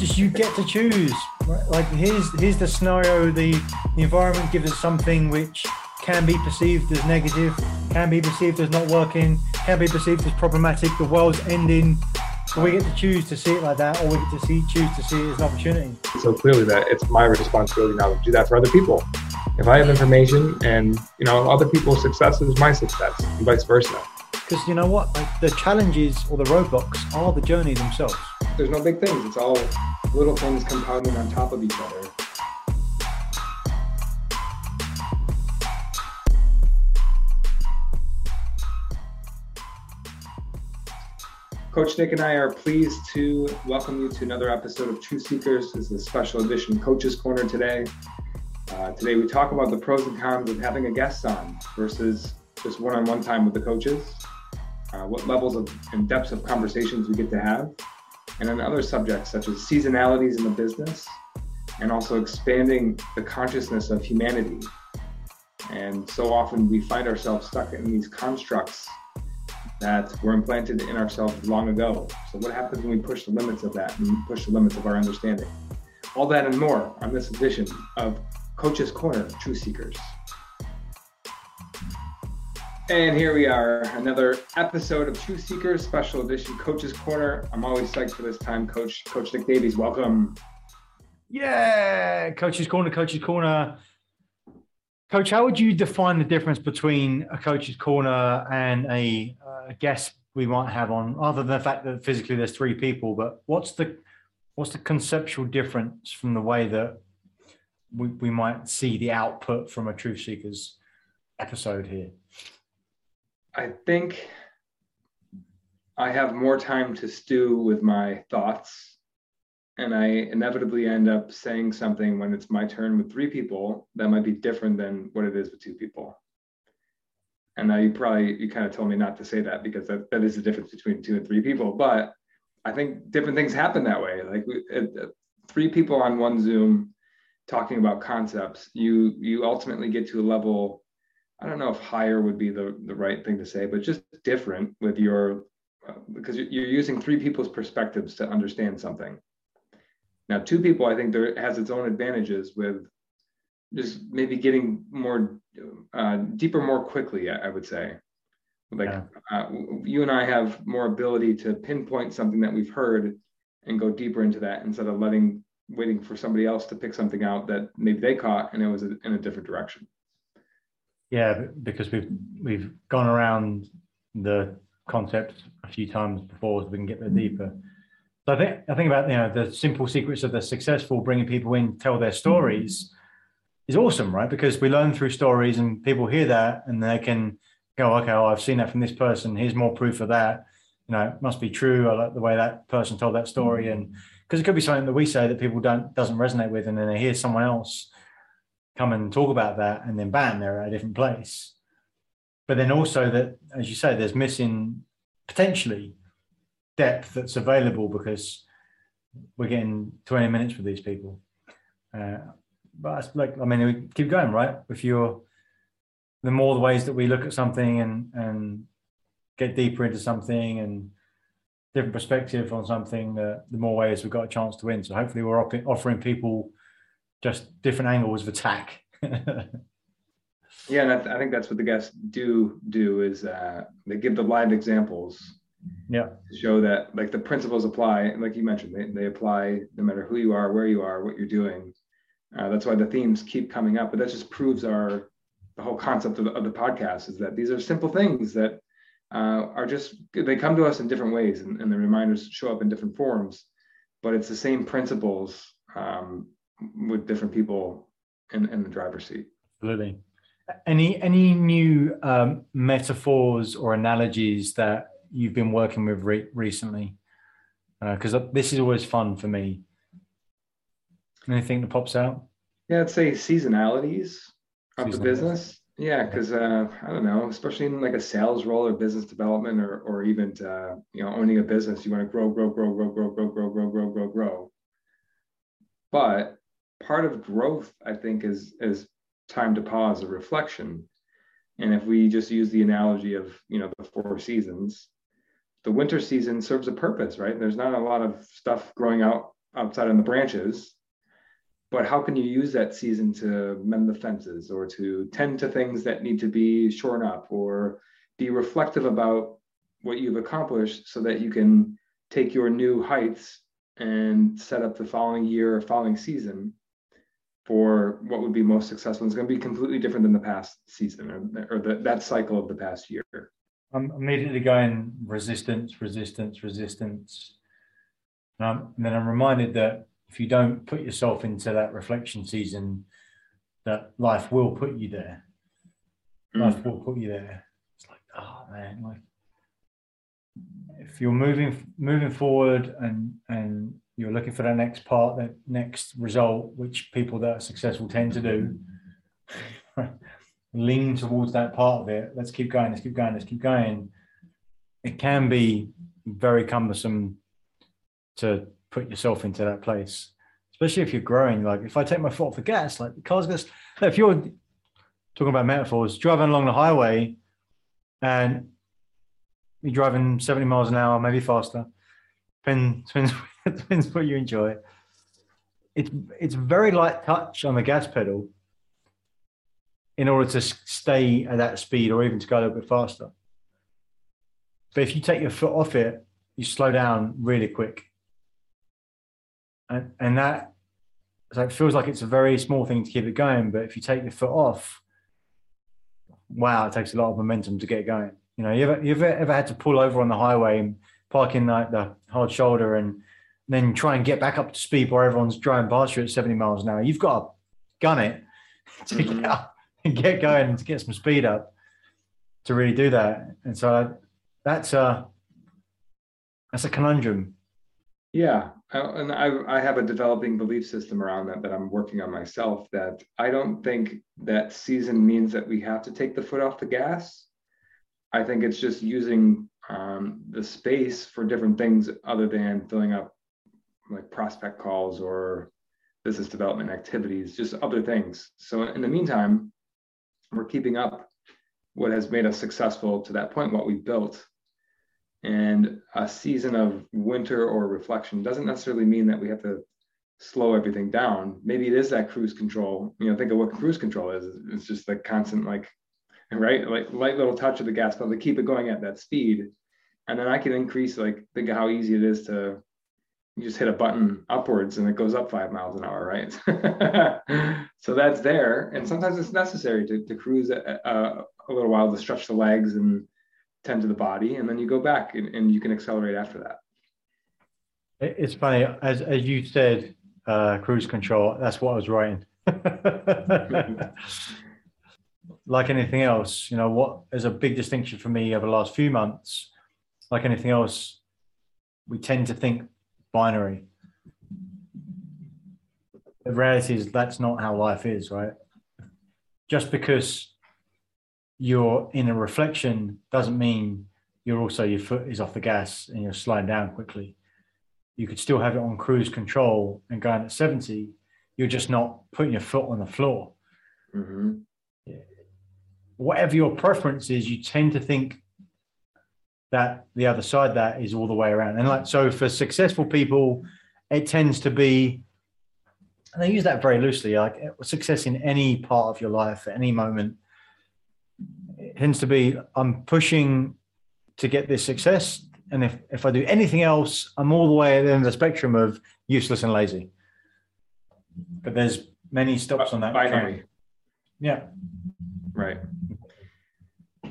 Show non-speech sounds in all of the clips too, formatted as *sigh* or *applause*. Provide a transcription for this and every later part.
just you get to choose. Right? Like here's here's the scenario. The the environment gives us something which can be perceived as negative, can be perceived as not working, can be perceived as problematic. The world's ending. So we get to choose to see it like that, or we get to see choose to see it as an opportunity. So clearly, that it's my responsibility now to do that for other people. If I have information, and you know, other people's success is my success, and vice versa. Because you know what, like, the challenges or the roadblocks are the journey themselves. There's no big things. It's all little things compounding on top of each other. Coach Nick and I are pleased to welcome you to another episode of Truth Seekers. This is a special edition Coaches Corner today. Uh, today we talk about the pros and cons of having a guest on versus just one-on-one time with the coaches, uh, what levels of and depths of conversations we get to have, and on other subjects such as seasonalities in the business, and also expanding the consciousness of humanity. And so often we find ourselves stuck in these constructs that were implanted in ourselves long ago. So, what happens when we push the limits of that and push the limits of our understanding? All that and more on this edition of Coach's Corner Truth Seekers. And here we are, another episode of Truth Seekers, special edition Coach's Corner. I'm always psyched for this time, Coach. Coach Nick Davies, welcome. Yeah, Coach's Corner, Coach's Corner. Coach, how would you define the difference between a coach's corner and a, uh, guest we might have on, other than the fact that physically there's three people? But what's the what's the conceptual difference from the way that we, we might see the output from a Truth Seekers episode here? I think I have more time to stew with my thoughts and I inevitably end up saying something when it's my turn with three people that might be different than what it is with two people. And now you probably you kind of told me not to say that because that, that is the difference between two and three people. But I think different things happen that way. Like uh, three people on one Zoom talking about concepts, you you ultimately get to a level. I don't know if higher would be the the right thing to say, but just different with your uh, because you're using three people's perspectives to understand something now, two people, I think there has its own advantages with just maybe getting more uh, deeper more quickly. I, I would say, like yeah. uh, you and I have more ability to pinpoint something that we've heard and go deeper into that instead of letting waiting for somebody else to pick something out that maybe they caught and it was in a different direction. Yeah, because we've we've gone around the concept a few times before, so we can get there mm-hmm. deeper. So I think I think about you know the simple secrets of the successful, bringing people in, tell their stories, mm-hmm. is awesome, right? Because we learn through stories, and people hear that, and they can go, okay, well, I've seen that from this person. Here's more proof of that. You know, it must be true. I like the way that person told that story, mm-hmm. and because it could be something that we say that people don't doesn't resonate with, and then they hear someone else come and talk about that, and then bam, they're at a different place. But then also that, as you say, there's missing potentially depth that's available because we're getting 20 minutes with these people. Uh, but like, I mean, we keep going, right? If you're, the more the ways that we look at something and and get deeper into something and different perspective on something, uh, the more ways we've got a chance to win. So hopefully, we're offering people just different angles of attack. *laughs* yeah, and I, th- I, think that's what the guests do do is uh, they give the live examples. Yeah. To show that like the principles apply like you mentioned they, they apply no matter who you are where you are what you're doing. Uh, that's why the themes keep coming up but that just proves our the whole concept of the, of the podcast is that these are simple things that uh, are just they come to us in different ways and, and, the reminders show up in different forms but it's the same principles um, with different people in, in the driver's seat absolutely any any new um, metaphors or analogies that you've been working with re- recently? Because uh, this is always fun for me. Anything that pops out? Yeah, I'd say seasonalities of the business. Yeah, because uh, I don't know, especially in like a sales role or business development or or even to, uh, you know owning a business, you want to grow, grow, grow, grow, grow, grow, grow, grow, grow, grow, grow. But part of growth, I think, is is time to pause, a reflection. And if we just use the analogy of you know the four seasons, the winter season serves a purpose, right? There's not a lot of stuff growing out outside on the branches but how can you use that season to mend the fences or to tend to things that need to be shorn up or be reflective about what you've accomplished so that you can take your new heights and set up the following year or following season for what would be most successful. It's going to be completely different than the past season or, or the, that cycle of the past year. I'm immediately going resistance, resistance, resistance. and then I'm reminded that if you don't put yourself into that reflection season, that life will put you there. Mm. Life will put you there. It's like, oh man, like if you're moving moving forward and and you're looking for the next part, the next result, which people that are successful tend to do, *laughs* lean towards that part of it. Let's keep going. Let's keep going. Let's keep going. It can be very cumbersome to put yourself into that place, especially if you're growing. Like if I take my foot off the gas, like the car's just, if you're talking about metaphors, driving along the highway and you're driving 70 miles an hour, maybe faster, depends, *laughs* depends, *laughs* depends what you enjoy. It's, it's very light touch on the gas pedal in order to stay at that speed or even to go a little bit faster. But if you take your foot off it, you slow down really quick and, and that so it feels like it's a very small thing to keep it going but if you take your foot off wow it takes a lot of momentum to get going you know you ever you ever, ever had to pull over on the highway and park in like the hard shoulder and then try and get back up to speed where everyone's driving past you at 70 miles an hour you've got to gun it *laughs* to mm-hmm. get up and get going and to get some speed up to really do that and so that's a that's a conundrum yeah, and I, I have a developing belief system around that that I'm working on myself. That I don't think that season means that we have to take the foot off the gas. I think it's just using um, the space for different things other than filling up like prospect calls or business development activities, just other things. So in the meantime, we're keeping up what has made us successful to that point, what we built, and a season of winter or reflection doesn't necessarily mean that we have to slow everything down. Maybe it is that cruise control. You know, think of what cruise control is. It's just the constant, like, right, like light little touch of the gas pedal to keep it going at that speed. And then I can increase, like, think of how easy it is to you just hit a button upwards and it goes up five miles an hour, right? *laughs* so that's there. And sometimes it's necessary to, to cruise a, a, a little while to stretch the legs and tend to the body, and then you go back and, and you can accelerate after that. It's funny, as, as you said, uh, cruise control, that's what I was writing. *laughs* like anything else, you know, what is a big distinction for me over the last few months, like anything else, we tend to think binary. The reality is that's not how life is, right? Just because you're in a reflection doesn't mean you're also your foot is off the gas and you're sliding down quickly. You could still have it on cruise control and going at 70. You're just not putting your foot on the floor. Mm-hmm. Whatever your preference is, you tend to think that the other side that is all the way around. And like so for successful people, it tends to be and they use that very loosely, like success in any part of your life at any moment it tends to be I'm pushing to get this success. And if, if I do anything else, I'm all the way at the end of the spectrum of useless and lazy. But there's many stops on that. Binary. Yeah. Right.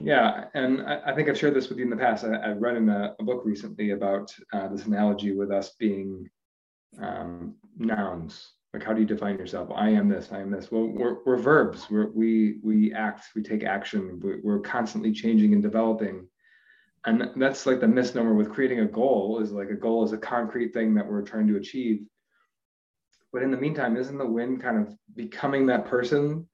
Yeah, and I, I, think I've shared this with you in the past. I, I read in a, a, book recently about uh, this analogy with us being um, nouns. Like how do you define yourself? I am this i am this. Well we're, we're verbs. We're, we we act we take action. We're, we're constantly changing and developing. And that's like the misnomer with creating a goal is like a goal is a concrete thing that we're trying to achieve. But in the meantime isn't the win kind of becoming that person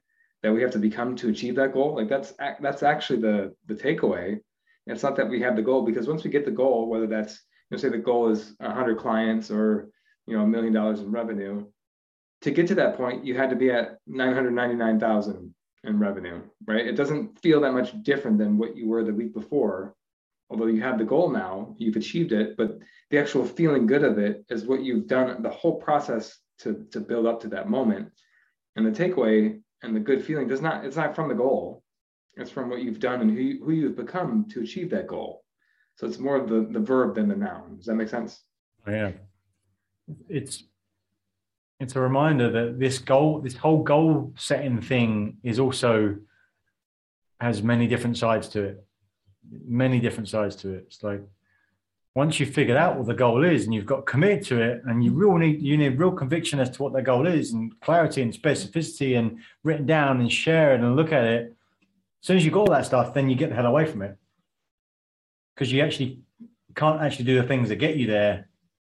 that we have to become to achieve that goal like that's that's actually the the takeaway it's not that we have the goal because once we get the goal whether that's you know say the goal is 100 clients or you know a million dollars in revenue to get to that point, you had to be at 999,000 in revenue, right? It doesn't feel that much different than what you were the week before, although you have the goal now, you've achieved it, but the actual feeling good of it is what you've done the whole process to, to build up to that moment. And the takeaway and the good feeling does not, it's not from the goal. It's from what you've done and who, you, who you've become to achieve that goal. So it's more the, the verb than the noun. Does that make sense? Oh, yeah. It's it's a reminder that this goal, this whole goal setting thing is also has many different sides to it. Many different sides to it. It's like once you've figured out what the goal is and you've got committed to it and you real need you need real conviction as to what the goal is and clarity and specificity and written down and share it and look at it as soon as you've got all that stuff then you get the hell away from it. Because you actually can't actually do the things that get you there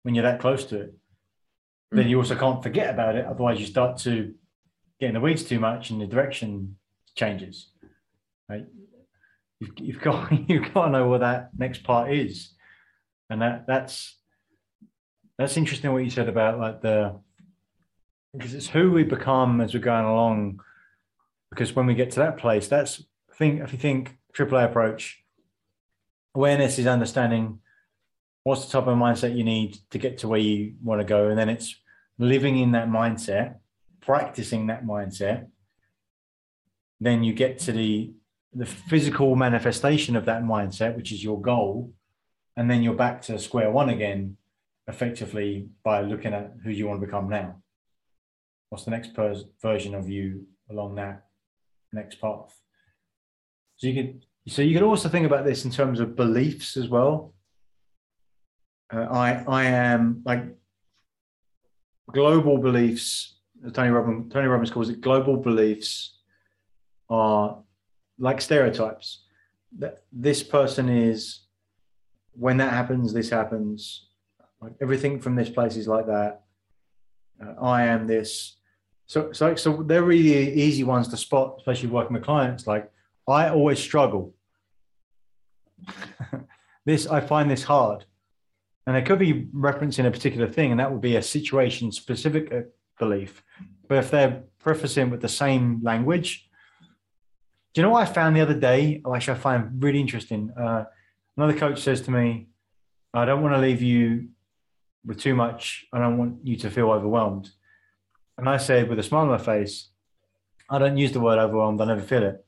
when you're that close to it. Mm-hmm. then you also can't forget about it otherwise you start to get in the weeds too much and the direction changes right? You've, you've got *laughs* you've got to know what that next part is and that that's that's interesting what you said about like the because it's who we become as we're going along. Because when we get to that place that's think if you think AAA approach awareness is understanding what's the type of mindset you need to get to where you want to go. And then it's living in that mindset practicing that mindset. Then you get to the the physical manifestation of that mindset which is your goal and then you're back to square one again effectively by looking at who you want to become now. What's the next per- version of you along that next path? So you could so you could also think about this in terms of beliefs as well. Uh, i i am like global beliefs tony robbins tony robbins calls it global beliefs are like stereotypes. That this person is when that happens, this happens. Like everything from this place is like that. Uh, I am this. So, so, so they're really easy ones to spot, especially working with clients. Like I always struggle. *laughs* this I find this hard, and it could be referencing a particular thing, and that would be a situation-specific uh, belief. But if they're prefacing with the same language, do you know what I found the other day? Which I find really interesting. Uh, Another coach says to me, I don't want to leave you with too much. I don't want you to feel overwhelmed. And I said with a smile on my face, I don't use the word overwhelmed. I never feel it.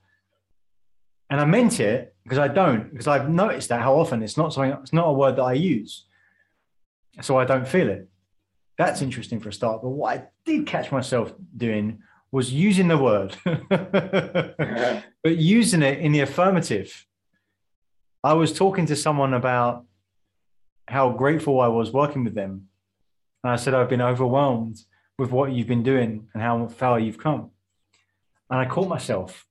And I meant it because I don't, because I've noticed that how often it's not something, it's not a word that I use. So I don't feel it. That's interesting for a start. But what I did catch myself doing was using the word, *laughs* *laughs* but using it in the affirmative. I was talking to someone about how grateful I was working with them. And I said, I've been overwhelmed with what you've been doing and how far you've come. And I caught myself.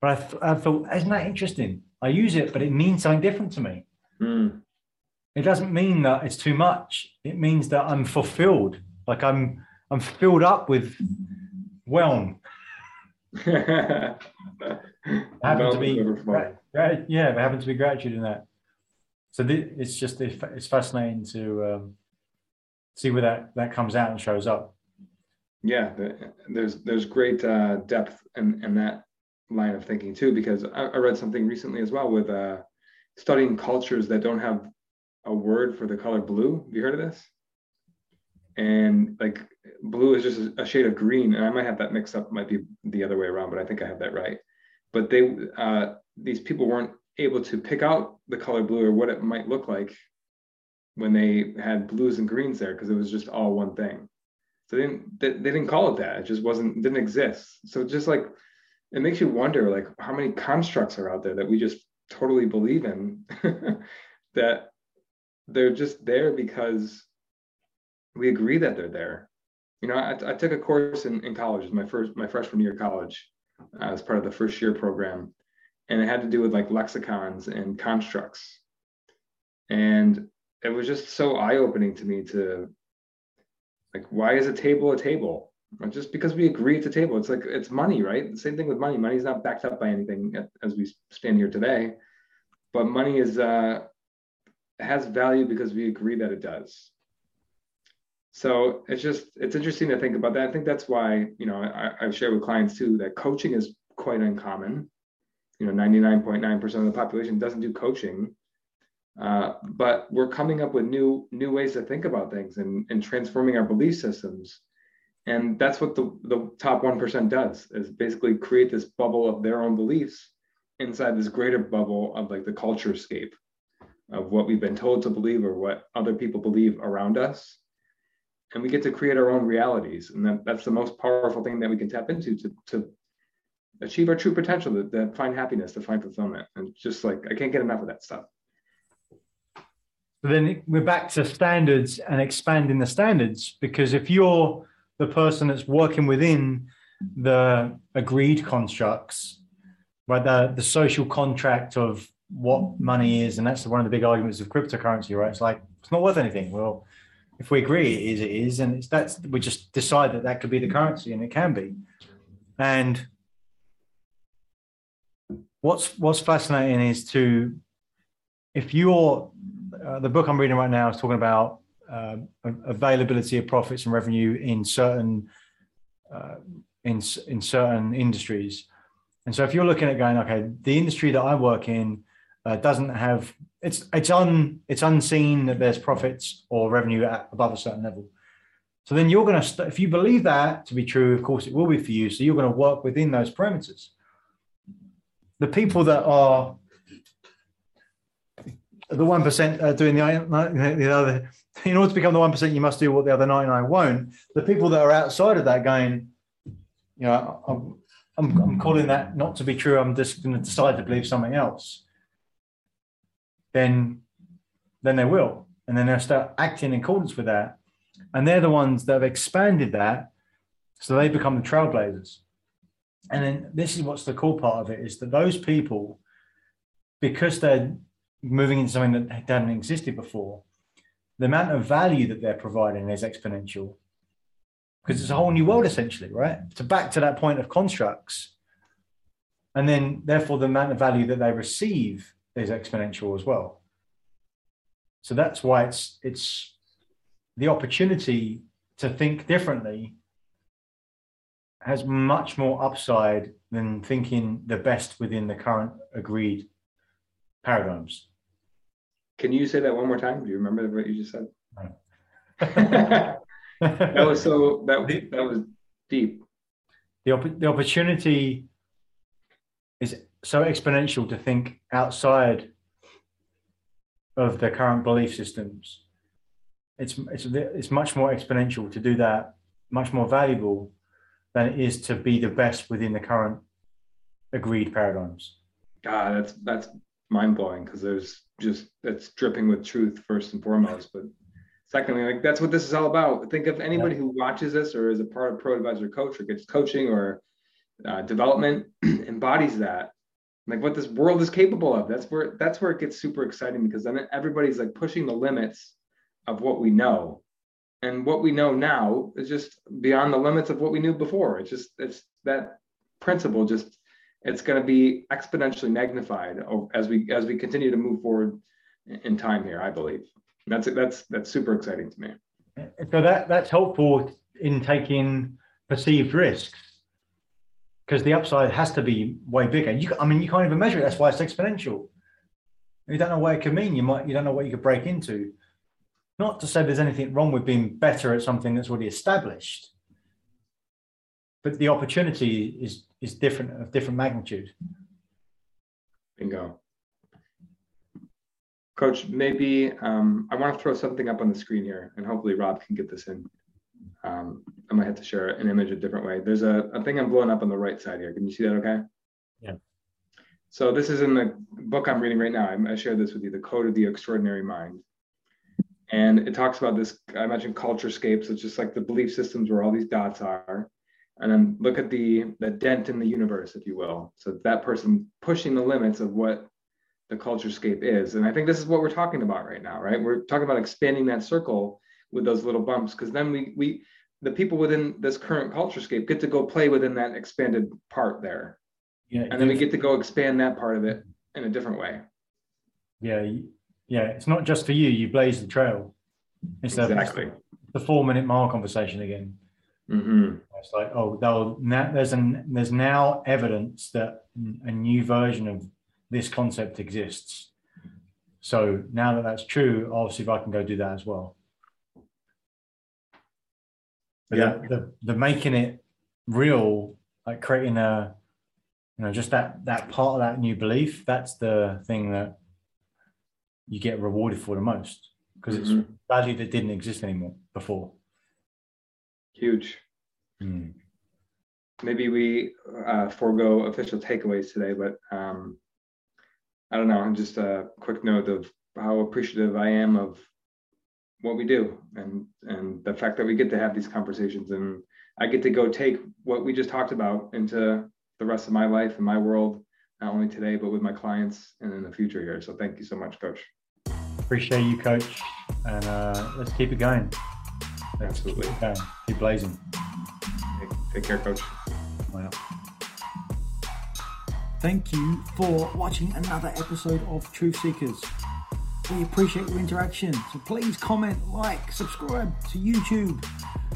But I, th- I thought, isn't that interesting? I use it, but it means something different to me. Mm. It doesn't mean that it's too much. It means that I'm fulfilled. Like I'm, I'm filled up with whelm. *laughs* I happen to be Right. Yeah, there happens to be gratitude in that. So it's just it's fascinating to um, see where that that comes out and shows up. Yeah, there's there's great uh, depth in, in that line of thinking too, because I, I read something recently as well with uh, studying cultures that don't have a word for the color blue. Have you heard of this? And like blue is just a shade of green, and I might have that mixed up. Might be the other way around, but I think I have that right. But they uh, these people weren't able to pick out the color blue or what it might look like when they had blues and greens there because it was just all one thing. So they didn't they, they didn't call it that. It just wasn't didn't exist. So just like it makes you wonder like how many constructs are out there that we just totally believe in *laughs* that they're just there because we agree that they're there. You know, I, I took a course in, in college, my first my freshman year of college, as part of the first year program, and it had to do with like lexicons and constructs. And it was just so eye-opening to me to like why is a table a table? Just because we agree it's a table it's like it's money right? Same thing with money. Money's not backed up by anything as we stand here today. But money is uh has value because we agree that it does so it's just it's interesting to think about that i think that's why you know i, I share with clients too that coaching is quite uncommon you know 99.9% of the population doesn't do coaching Uh, but we're coming up with new new ways to think about things and, and transforming our belief systems. And that's what the, the top 1% does is basically create this bubble of their own beliefs inside this greater bubble of like the culture scape of what we've been told to believe or what other people believe around us. And we get to create our own realities. And that, that's the most powerful thing that we can tap into to, to achieve our true potential, to, to find happiness, to find fulfillment. And just like, I can't get enough of that stuff. But then we're back to standards and expanding the standards because if you're the person that's working within the agreed constructs, right, the, the social contract of what money is, and that's one of the big arguments of cryptocurrency, right? It's like it's not worth anything. Well, if we agree it is, it is, and it's that's we just decide that that could be the currency, and it can be. And what's what's fascinating is to if you're uh, the book I'm reading right now is talking about uh, availability of profits and revenue in certain uh, in in certain industries. And so, if you're looking at going, okay, the industry that I work in uh, doesn't have it's it's un it's unseen that there's profits or revenue at above a certain level. So then you're going to st- if you believe that to be true, of course it will be for you. So you're going to work within those parameters. The people that are the one percent uh, doing the, the other. In order to become the one percent, you must do what the other ninety nine won't. The people that are outside of that going, you know, I'm, I'm, I'm calling that not to be true. I'm just going to decide to believe something else. Then, then they will, and then they'll start acting in accordance with that, and they're the ones that have expanded that, so they become the trailblazers. And then this is what's the cool part of it is that those people, because they're moving into something that hadn't existed before, the amount of value that they're providing is exponential because it's a whole new world essentially, right? So back to that point of constructs, and then therefore the amount of value that they receive is exponential as well. So that's why it's it's the opportunity to think differently has much more upside than thinking the best within the current agreed paradigms. Can you say that one more time? Do you remember what you just said? *laughs* that was so that that was deep. The op- the opportunity is so exponential to think outside of the current belief systems. It's it's it's much more exponential to do that, much more valuable than it is to be the best within the current agreed paradigms. God, that's that's mind blowing because there's just that's dripping with truth first and foremost. But secondly, like that's what this is all about. Think of anybody who watches this or is a part of Pro Advisor Coach or gets coaching or uh, development *clears throat* embodies that like what this world is capable of that's where that's where it gets super exciting because then everybody's like pushing the limits of what we know and what we know now is just beyond the limits of what we knew before it's just it's that principle just it's going to be exponentially magnified as we as we continue to move forward in time here. I believe that's that's that's super exciting to me. So that that's helpful in taking perceived risks because the upside has to be way bigger. You, I mean, you can't even measure it. That's why it's exponential. You don't know what it could mean. You might you don't know what you could break into. Not to say there's anything wrong with being better at something that's already established, but the opportunity is is different of different magnitude. Bingo. Coach, maybe um, I want to throw something up on the screen here, and hopefully Rob can get this in. Um, I might have to share an image a different way. There's a, a thing I'm blowing up on the right side here. Can you see that okay? Yeah. So this is in the book I'm reading right now. I, I shared this with you, The Code of the Extraordinary Mind. And it talks about this, I mentioned culture scapes. It's just like the belief systems where all these dots are and then look at the the dent in the universe if you will so that person pushing the limits of what the culture scape is and i think this is what we're talking about right now right we're talking about expanding that circle with those little bumps because then we we the people within this current culture scape get to go play within that expanded part there yeah and then we get to go expand that part of it in a different way yeah yeah it's not just for you you blaze the trail it's exactly the four minute mile conversation again Mm-hmm. It's like, oh, now, there's an there's now evidence that a new version of this concept exists. So now that that's true, obviously, if I can go do that as well. But Yeah. the, the the making it real, like creating a, you know, just that that part of that new belief. That's the thing that you get rewarded for the most because it's Mhm. value that didn't exist anymore before. Huge. Mm. maybe we uh, forego official takeaways today, but um, I don't know. Just a quick note of how appreciative I am of what we do and and the fact that we get to have these conversations and I get to go take what we just talked about into the rest of my life and my world, not only today but with my clients and in the future here. So thank you so much, Coach. Appreciate you, Coach, and uh, let's keep it going. Let's Absolutely. keep going. Keep blazing. Take, take care, Coach. Wow. Thank you for watching another episode of Truth Seekers. We appreciate your interaction, so please comment, like, subscribe to YouTube,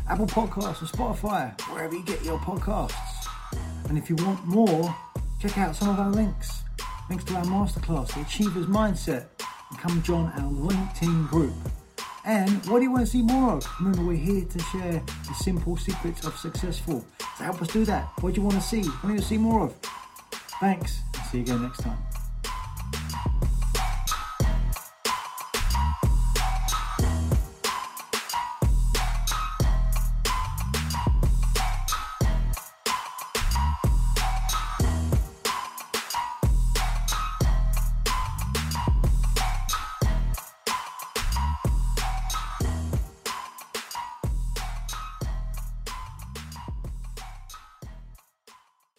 Apple Podcasts, or Spotify, wherever you get your podcasts. And if you want more, check out some of our links. Links to our masterclass, The Achiever's Mindset, and come join our LinkedIn group. And what do you want to see more of? Remember, we're here to share the simple secrets of successful. So help us do that. What do you want to see? What do you want to see more of? Thanks. See you again next time.